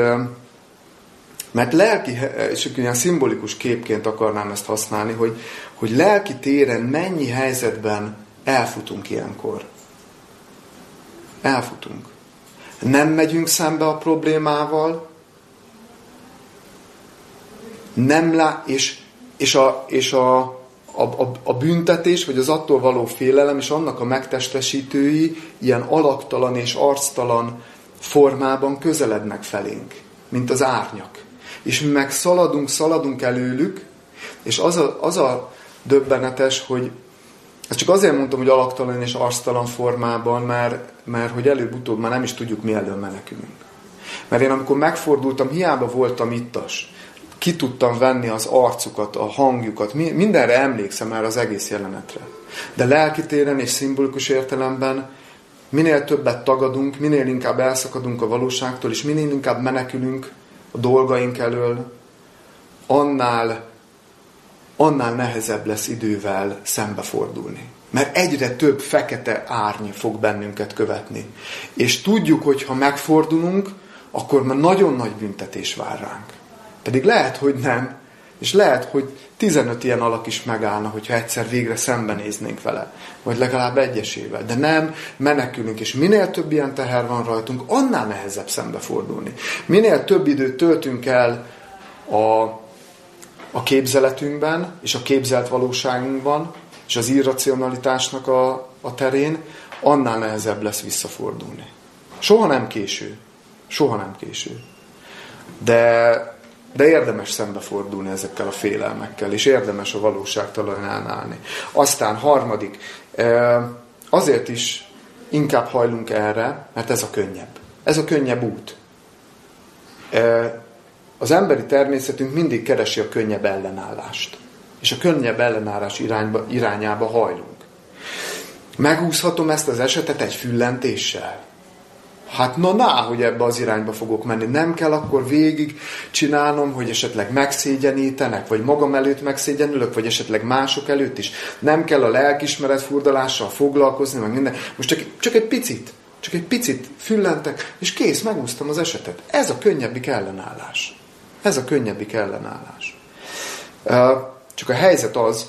mert lelki, és ilyen szimbolikus képként akarnám ezt használni, hogy, hogy lelki téren mennyi helyzetben elfutunk ilyenkor. Elfutunk. Nem megyünk szembe a problémával, nem lá, és, és, a, és a, a, a, a büntetés, vagy az attól való félelem, és annak a megtestesítői ilyen alaktalan és arctalan formában közelednek felénk, mint az árnyak. És mi meg szaladunk, szaladunk előlük, és az a, az a döbbenetes, hogy ezt csak azért mondtam, hogy alaktalan és arctalan formában, mert, mert hogy előbb-utóbb már nem is tudjuk, mi elől menekülünk. Mert én amikor megfordultam, hiába voltam ittas, ki tudtam venni az arcukat, a hangjukat, mindenre emlékszem már az egész jelenetre. De lelki téren és szimbolikus értelemben minél többet tagadunk, minél inkább elszakadunk a valóságtól, és minél inkább menekülünk a dolgaink elől, annál, annál nehezebb lesz idővel szembefordulni. Mert egyre több fekete árny fog bennünket követni. És tudjuk, hogy ha megfordulunk, akkor már nagyon nagy büntetés vár ránk. Pedig lehet, hogy nem, és lehet, hogy 15 ilyen alak is megállna, hogyha egyszer végre szembenéznénk vele, vagy legalább egyesével. De nem, menekülünk, és minél több ilyen teher van rajtunk, annál nehezebb szembefordulni. Minél több időt töltünk el a, a képzeletünkben, és a képzelt valóságunkban, és az irracionalitásnak a, a terén, annál nehezebb lesz visszafordulni. Soha nem késő. Soha nem késő. De de érdemes szembefordulni ezekkel a félelmekkel, és érdemes a valóságtalanán állni. Aztán harmadik, azért is inkább hajlunk erre, mert ez a könnyebb. Ez a könnyebb út. Az emberi természetünk mindig keresi a könnyebb ellenállást. És a könnyebb ellenállás irányba, irányába hajlunk. Megúszhatom ezt az esetet egy füllentéssel. Hát na, na, hogy ebbe az irányba fogok menni. Nem kell akkor végig csinálnom, hogy esetleg megszégyenítenek, vagy magam előtt megszégyenülök, vagy esetleg mások előtt is. Nem kell a lelkismeret furdalással foglalkozni, meg minden. Most csak, csak egy picit, csak egy picit füllentek, és kész, megúsztam az esetet. Ez a könnyebbik ellenállás. Ez a könnyebbik ellenállás. Csak a helyzet az,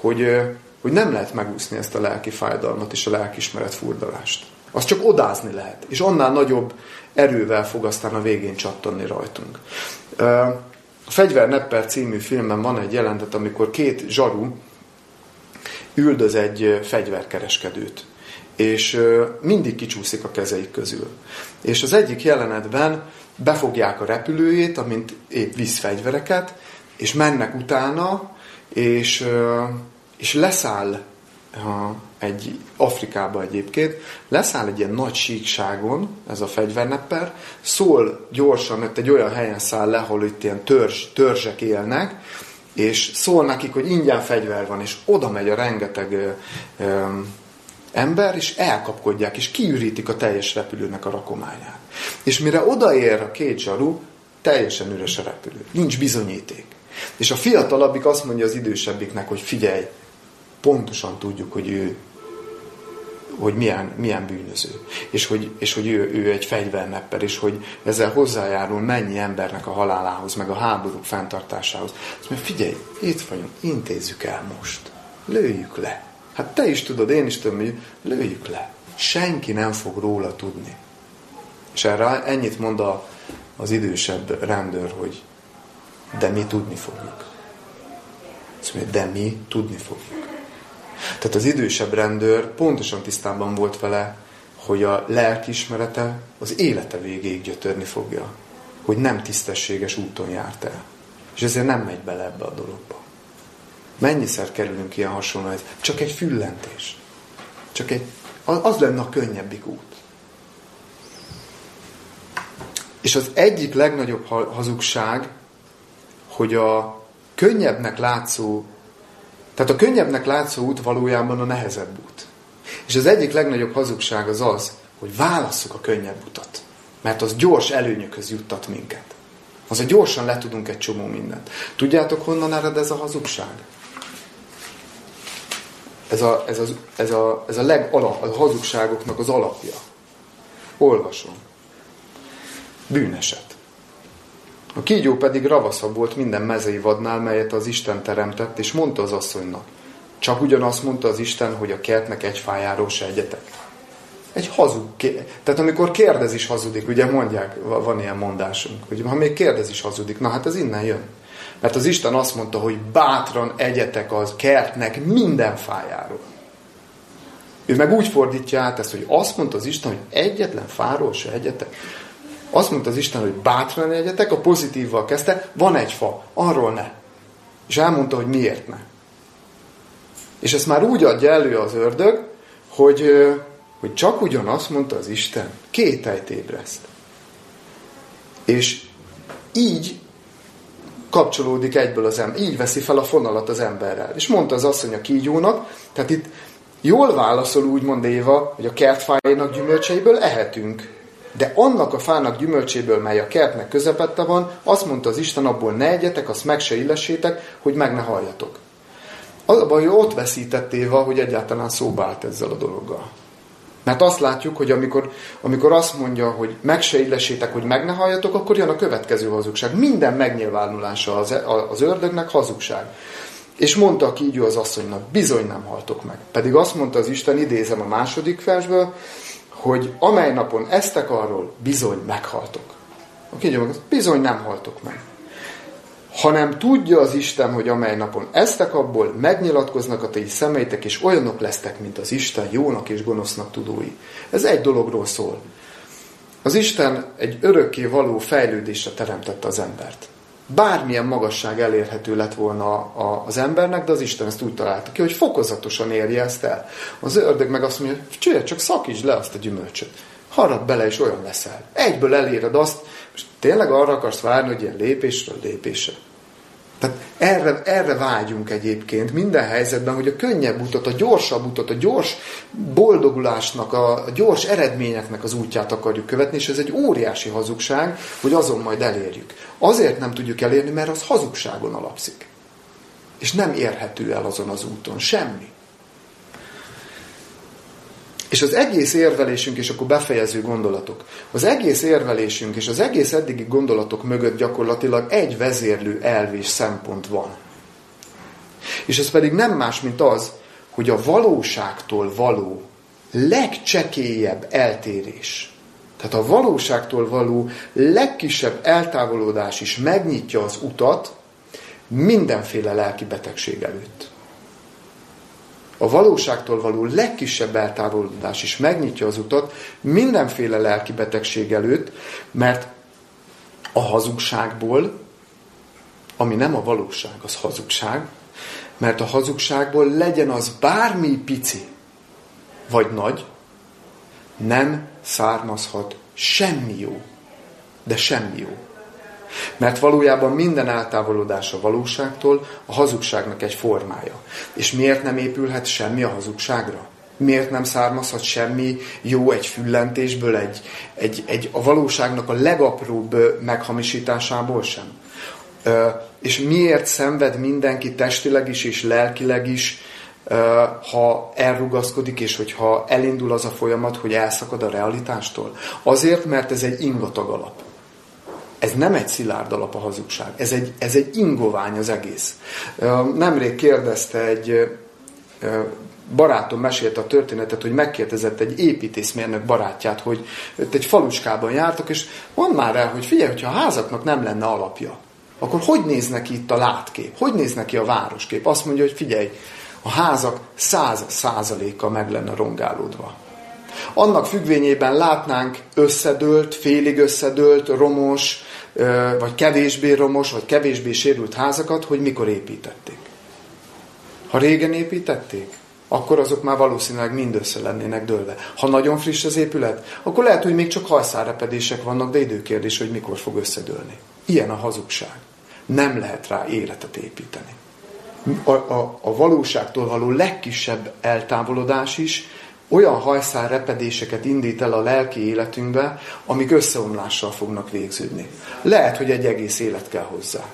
hogy, hogy nem lehet megúszni ezt a lelki fájdalmat és a lelkismeret furdalást. Azt csak odázni lehet, és annál nagyobb erővel fog aztán a végén csattonni rajtunk. A Fegyver Nepper című filmben van egy jelentet, amikor két zsaru üldöz egy fegyverkereskedőt, és mindig kicsúszik a kezeik közül. És az egyik jelenetben befogják a repülőjét, amint épp visz fegyvereket, és mennek utána, és, és leszáll egy Afrikába egyébként, leszáll egy ilyen nagy síkságon, ez a fegyvernepper, szól gyorsan, mert egy olyan helyen száll le, ahol itt ilyen törzs, törzsek élnek, és szól nekik, hogy ingyen fegyver van, és oda megy a rengeteg ö, ö, ember, és elkapkodják, és kiürítik a teljes repülőnek a rakományát. És mire odaér a két zsaru, teljesen üres a repülő. Nincs bizonyíték. És a fiatalabbik azt mondja az idősebbiknek, hogy figyelj, pontosan tudjuk, hogy ő hogy milyen, milyen bűnöző, és hogy, és hogy ő, ő egy fegyvernepper, és hogy ezzel hozzájárul mennyi embernek a halálához, meg a háborúk fenntartásához. Azt mondja, figyelj, itt vagyunk, intézzük el most. Lőjük le. Hát te is tudod, én is tudom, hogy lőjük le. Senki nem fog róla tudni. És erre ennyit mond a, az idősebb rendőr, hogy de mi tudni fogjuk. Azt mondja, de mi tudni fogjuk. Tehát az idősebb rendőr pontosan tisztában volt vele, hogy a lelkismerete az élete végéig gyötörni fogja. Hogy nem tisztességes úton járt el. És ezért nem megy bele ebbe a dologba. Mennyiszer kerülünk ilyen hasonló, csak egy füllentés. Csak egy, az lenne a könnyebbik út. És az egyik legnagyobb hazugság, hogy a könnyebbnek látszó tehát a könnyebbnek látszó út valójában a nehezebb út. És az egyik legnagyobb hazugság az az, hogy válasszuk a könnyebb utat. Mert az gyors előnyökhöz juttat minket. Az a gyorsan le tudunk egy csomó mindent. Tudjátok, honnan ered ez a hazugság? Ez a, ez, az, ez a, ez a legalap, a hazugságoknak az alapja. Olvasom. Bűneset. A kígyó pedig ravaszabb volt minden mezei vadnál, melyet az Isten teremtett, és mondta az asszonynak. Csak ugyanazt mondta az Isten, hogy a kertnek egy fájáról se egyetek. Egy hazug. Tehát amikor kérdez is hazudik, ugye mondják, van ilyen mondásunk, hogy ha még kérdez is hazudik, na hát ez innen jön. Mert az Isten azt mondta, hogy bátran egyetek az kertnek minden fájáról. Ő meg úgy fordítja át ezt, hogy azt mondta az Isten, hogy egyetlen fáról se egyetek. Azt mondta az Isten, hogy bátran egyetek, a pozitívval kezdte, van egy fa, arról ne. És elmondta, hogy miért ne. És ezt már úgy adja elő az ördög, hogy, hogy csak ugyanazt mondta az Isten, kételyt ébreszt. És így kapcsolódik egyből az ember, így veszi fel a fonalat az emberrel. És mondta az asszony a kígyónak, tehát itt jól válaszol úgy mond Éva, hogy a kertfájának gyümölcseiből ehetünk. De annak a fának gyümölcséből, mely a kertnek közepette van, azt mondta az Isten, abból ne egyetek, azt meg se illessétek, hogy meg ne halljatok. Az a baj, hogy ott veszített Éva, hogy egyáltalán szóba állt ezzel a dologgal. Mert azt látjuk, hogy amikor, amikor azt mondja, hogy meg se illessétek, hogy meg ne halljatok, akkor jön a következő hazugság. Minden megnyilvánulása az, az ördögnek hazugság. És mondta a kígyó az asszonynak, bizony nem haltok meg. Pedig azt mondta az Isten, idézem a második versből, hogy amely napon eztek arról, bizony meghaltok. A kígyó bizony nem haltok meg. Hanem tudja az Isten, hogy amely napon eztek abból, megnyilatkoznak a ti szemeitek, és olyanok lesztek, mint az Isten, jónak és gonosznak tudói. Ez egy dologról szól. Az Isten egy örökké való fejlődésre teremtette az embert bármilyen magasság elérhető lett volna a, az embernek, de az Isten ezt úgy találta ki, hogy fokozatosan érje ezt el. Az ördög meg azt mondja, hogy csak szakítsd le azt a gyümölcsöt. Harad bele, és olyan leszel. Egyből eléred azt, és tényleg arra akarsz várni, hogy ilyen lépésről lépésre. Tehát erre, erre vágyunk egyébként minden helyzetben, hogy a könnyebb utat, a gyorsabb utat, a gyors boldogulásnak, a gyors eredményeknek az útját akarjuk követni, és ez egy óriási hazugság, hogy azon majd elérjük. Azért nem tudjuk elérni, mert az hazugságon alapszik. És nem érhető el azon az úton. Semmi. És az egész érvelésünk, és akkor befejező gondolatok, az egész érvelésünk és az egész eddigi gondolatok mögött gyakorlatilag egy vezérlő elv és szempont van. És ez pedig nem más, mint az, hogy a valóságtól való legcsekélyebb eltérés, tehát a valóságtól való legkisebb eltávolodás is megnyitja az utat mindenféle lelki betegség előtt. A valóságtól való legkisebb eltávolodás is megnyitja az utat mindenféle lelki betegség előtt, mert a hazugságból, ami nem a valóság, az hazugság, mert a hazugságból legyen az bármi pici, vagy nagy, nem származhat semmi jó. De semmi jó. Mert valójában minden eltávolodás a valóságtól a hazugságnak egy formája. És miért nem épülhet semmi a hazugságra? Miért nem származhat semmi jó egy füllentésből, egy, egy, egy a valóságnak a legapróbb meghamisításából sem? És miért szenved mindenki testileg is és lelkileg is, ha elrugaszkodik, és hogyha elindul az a folyamat, hogy elszakad a realitástól? Azért, mert ez egy ingatag alap. Ez nem egy szilárd alap a hazugság, ez egy, ez egy ingovány az egész. Nemrég kérdezte egy barátom mesélte a történetet, hogy megkérdezett egy építészmérnök barátját, hogy egy faluskában jártak, és mondd már el, hogy figyelj, hogyha a házaknak nem lenne alapja, akkor hogy néz neki itt a látkép? Hogy néz neki a városkép? Azt mondja, hogy figyelj, a házak száz százaléka meg lenne rongálódva. Annak függvényében látnánk összedőlt, félig összedőlt, romos, vagy kevésbé romos, vagy kevésbé sérült házakat, hogy mikor építették. Ha régen építették, akkor azok már valószínűleg mind össze lennének dőlve. Ha nagyon friss az épület, akkor lehet, hogy még csak hajszárepedések vannak, de időkérdés, hogy mikor fog összedőlni. Ilyen a hazugság. Nem lehet rá életet építeni. A, a, a valóságtól való legkisebb eltávolodás is olyan hajszár repedéseket indít el a lelki életünkbe, amik összeomlással fognak végződni. Lehet, hogy egy egész élet kell hozzá.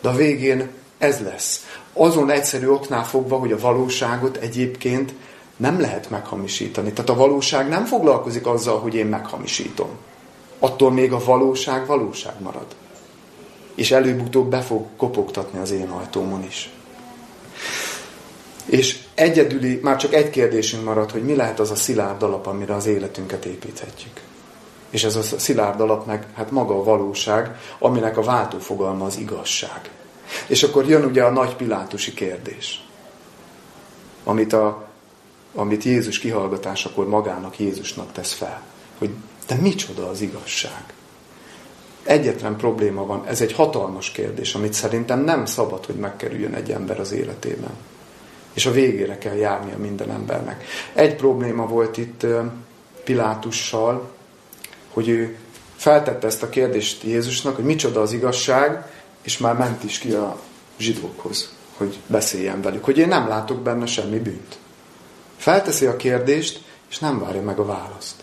De a végén ez lesz. Azon egyszerű oknál fogva, hogy a valóságot egyébként nem lehet meghamisítani. Tehát a valóság nem foglalkozik azzal, hogy én meghamisítom. Attól még a valóság valóság marad. És előbb-utóbb be fog kopogtatni az én ajtómon is. És egyedüli, már csak egy kérdésünk marad, hogy mi lehet az a szilárd alap, amire az életünket építhetjük. És ez a szilárd alap meg, hát maga a valóság, aminek a váltófogalma az igazság. És akkor jön ugye a nagy pilátusi kérdés, amit, a, amit Jézus kihallgatásakor magának, Jézusnak tesz fel. Hogy de micsoda az igazság? Egyetlen probléma van, ez egy hatalmas kérdés, amit szerintem nem szabad, hogy megkerüljön egy ember az életében. És a végére kell járnia minden embernek. Egy probléma volt itt Pilátussal, hogy ő feltette ezt a kérdést Jézusnak, hogy micsoda az igazság, és már ment is ki a zsidókhoz, hogy beszéljen velük, hogy én nem látok benne semmi bűnt. Felteszi a kérdést, és nem várja meg a választ.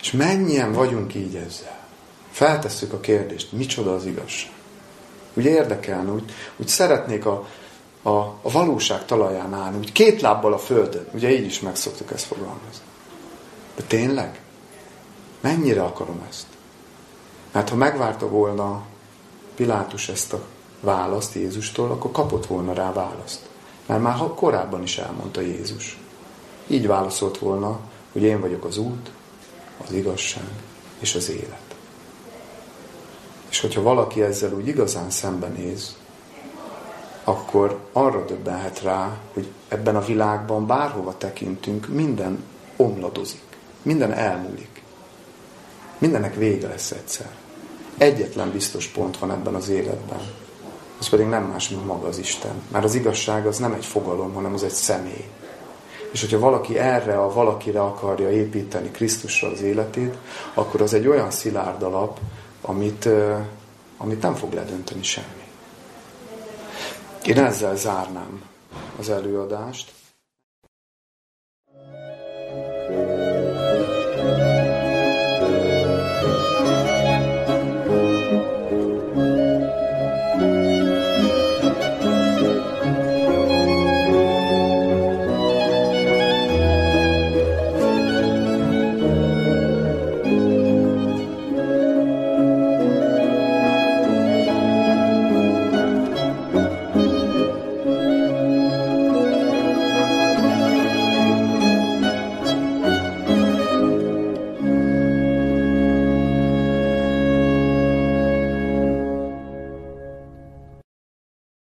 És mennyien vagyunk így ezzel? Feltesszük a kérdést, micsoda az igazság? Ugye érdekelne, úgy, úgy szeretnék a, a, a valóság talaján állni, úgy két lábbal a földön. Ugye így is megszoktuk ezt fogalmazni. De tényleg? Mennyire akarom ezt? Mert ha megvárta volna Pilátus ezt a választ Jézustól, akkor kapott volna rá választ. Mert már korábban is elmondta Jézus. Így válaszolt volna, hogy én vagyok az út, az igazság és az élet. És hogyha valaki ezzel úgy igazán szembenéz, akkor arra döbbenhet rá, hogy ebben a világban bárhova tekintünk, minden omladozik, minden elmúlik. Mindennek vége lesz egyszer. Egyetlen biztos pont van ebben az életben. Az pedig nem más, mint maga az Isten. Mert az igazság az nem egy fogalom, hanem az egy személy. És hogyha valaki erre a valakire akarja építeni Krisztusra az életét, akkor az egy olyan szilárd alap, amit, amit nem fog ledönteni semmi. Én ezzel zárnám az előadást.